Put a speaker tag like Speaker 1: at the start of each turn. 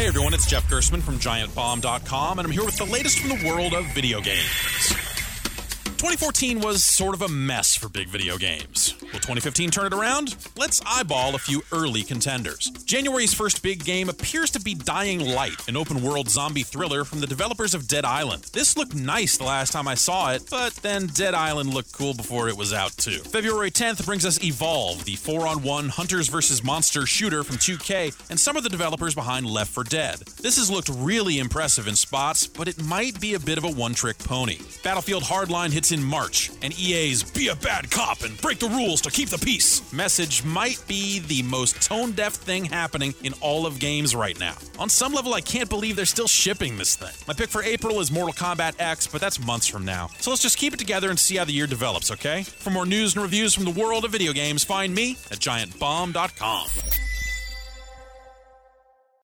Speaker 1: Hey everyone, it's Jeff Gerstmann from GiantBomb.com, and I'm here with the latest from the world of video games. 2014 was sort of a mess for big video games. Will 2015 turn it around? Let's eyeball a few early contenders. January's first big game appears to be Dying Light, an open world zombie thriller from the developers of Dead Island. This looked nice the last time I saw it, but then Dead Island looked cool before it was out too. February 10th brings us Evolve, the 4 on 1 Hunters vs. Monster shooter from 2K and some of the developers behind Left 4 Dead. This has looked really impressive in spots, but it might be a bit of a one trick pony. Battlefield Hardline hits in March, and EA's Be a Bad Cop and Break the Rules to Keep the Peace message might be the most tone deaf thing happening in all of games right now. On some level, I can't believe they're still shipping this thing. My pick for April is Mortal Kombat X, but that's months from now. So let's just keep it together and see how the year develops, okay? For more news and reviews from the world of video games, find me at giantbomb.com.